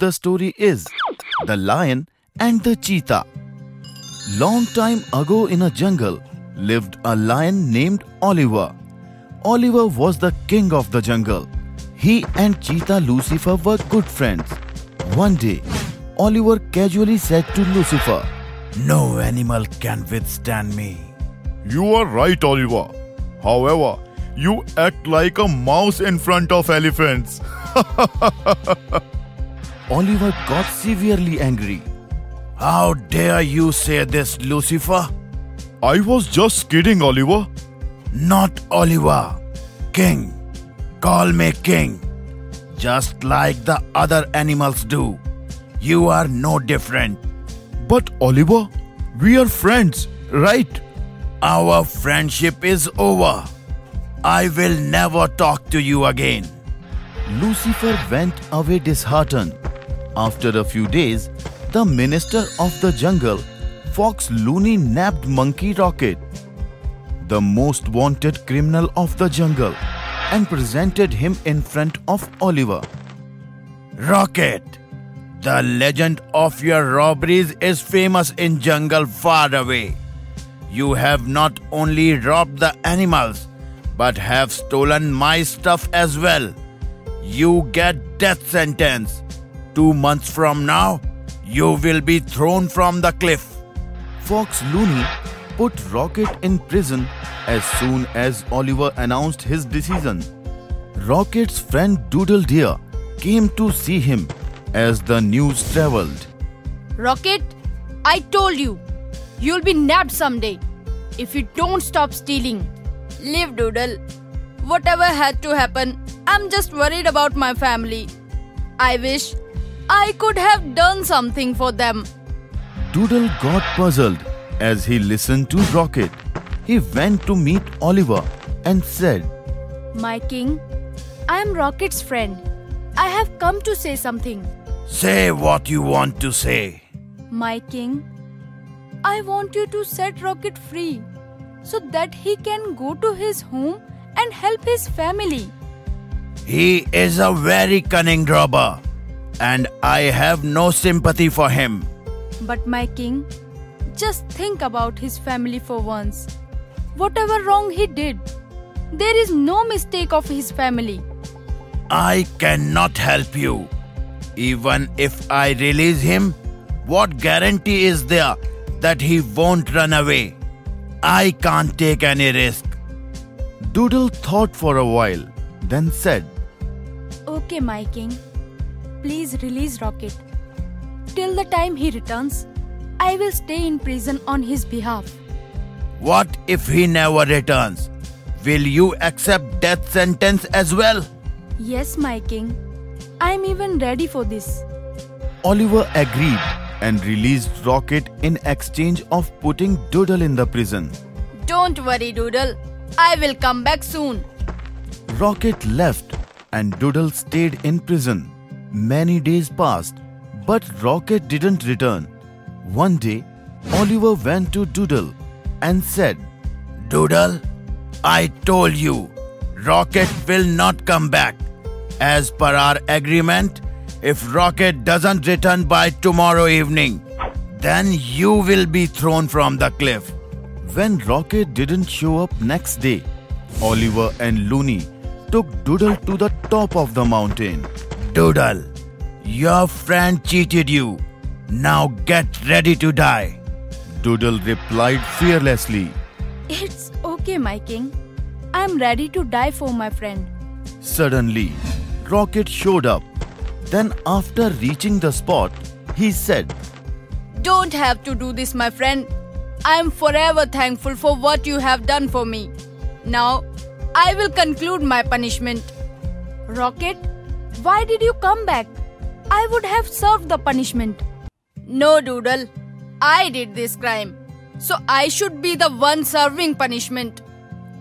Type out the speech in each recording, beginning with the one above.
the story is The Lion and the Cheetah. Long time ago in a jungle lived a lion named Oliver. Oliver was the king of the jungle. He and Cheetah Lucifer were good friends. One day, Oliver casually said to Lucifer, No animal can withstand me. You are right, Oliver. However, you act like a mouse in front of elephants. Oliver got severely angry. How dare you say this, Lucifer? I was just kidding, Oliver. Not Oliver. King. Call me king. Just like the other animals do. You are no different. But, Oliver, we are friends, right? Our friendship is over. I will never talk to you again. Lucifer went away disheartened. After a few days, the minister of the jungle, Fox Looney, nabbed Monkey Rocket, the most wanted criminal of the jungle, and presented him in front of Oliver. Rocket, the legend of your robberies is famous in jungle far away. You have not only robbed the animals, but have stolen my stuff as well. You get death sentence. Two months from now, you will be thrown from the cliff. Fox Looney put Rocket in prison as soon as Oliver announced his decision. Rocket's friend Doodle Deer came to see him as the news traveled. Rocket, I told you, you'll be nabbed someday if you don't stop stealing. Live, Doodle. Whatever had to happen, I'm just worried about my family. I wish I could have done something for them. Doodle got puzzled as he listened to Rocket. He went to meet Oliver and said, My king, I am Rocket's friend. I have come to say something. Say what you want to say. My king, I want you to set Rocket free so that he can go to his home and help his family. He is a very cunning robber, and I have no sympathy for him. But, my king, just think about his family for once. Whatever wrong he did, there is no mistake of his family. I cannot help you. Even if I release him, what guarantee is there that he won't run away? I can't take any risk. Doodle thought for a while, then said, Okay, my king. Please release Rocket. Till the time he returns, I will stay in prison on his behalf. What if he never returns? Will you accept death sentence as well? Yes, my king. I am even ready for this. Oliver agreed and released Rocket in exchange of putting Doodle in the prison. Don't worry, Doodle. I will come back soon. Rocket left and Doodle stayed in prison. Many days passed, but Rocket didn't return. One day, Oliver went to Doodle and said, Doodle, I told you, Rocket will not come back. As per our agreement, if Rocket doesn't return by tomorrow evening, then you will be thrown from the cliff. When Rocket didn't show up next day, Oliver and Looney took Doodle to the top of the mountain. Doodle, your friend cheated you. Now get ready to die. Doodle replied fearlessly. It's okay, my king. I'm ready to die for my friend. Suddenly, Rocket showed up. Then, after reaching the spot, he said, Don't have to do this, my friend. I'm forever thankful for what you have done for me. Now, I will conclude my punishment. Rocket, why did you come back? I would have served the punishment. No, Doodle. I did this crime. So I should be the one serving punishment.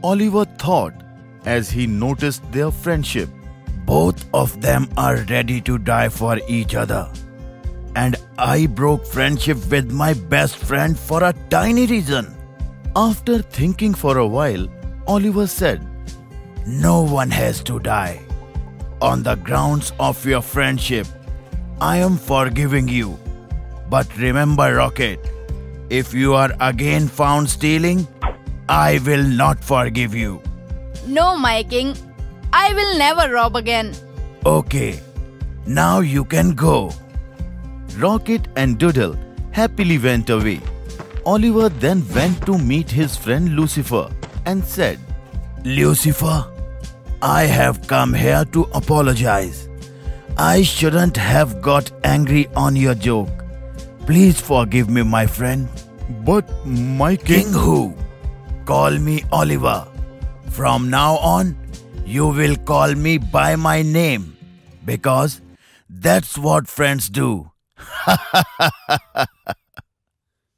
Oliver thought as he noticed their friendship. Both of them are ready to die for each other. And I broke friendship with my best friend for a tiny reason. After thinking for a while, Oliver said, No one has to die. On the grounds of your friendship, I am forgiving you. But remember, Rocket, if you are again found stealing, I will not forgive you. No, my king. I will never rob again. Okay, now you can go. Rocket and Doodle happily went away. Oliver then went to meet his friend Lucifer and said, Lucifer, I have come here to apologize. I shouldn't have got angry on your joke. Please forgive me, my friend. But my king. King who? Call me Oliver. From now on, you will call me by my name because that's what friends do.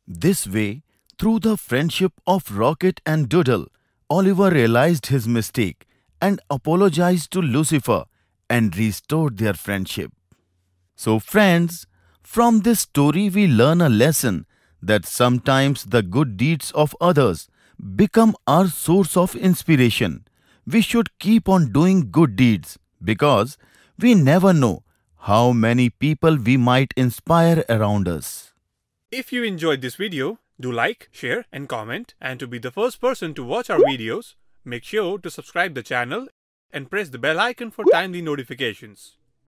this way, through the friendship of Rocket and Doodle, Oliver realized his mistake and apologized to Lucifer and restored their friendship. So, friends, from this story, we learn a lesson that sometimes the good deeds of others become our source of inspiration. We should keep on doing good deeds because we never know how many people we might inspire around us. If you enjoyed this video, do like, share and comment and to be the first person to watch our videos, make sure to subscribe the channel and press the bell icon for timely notifications.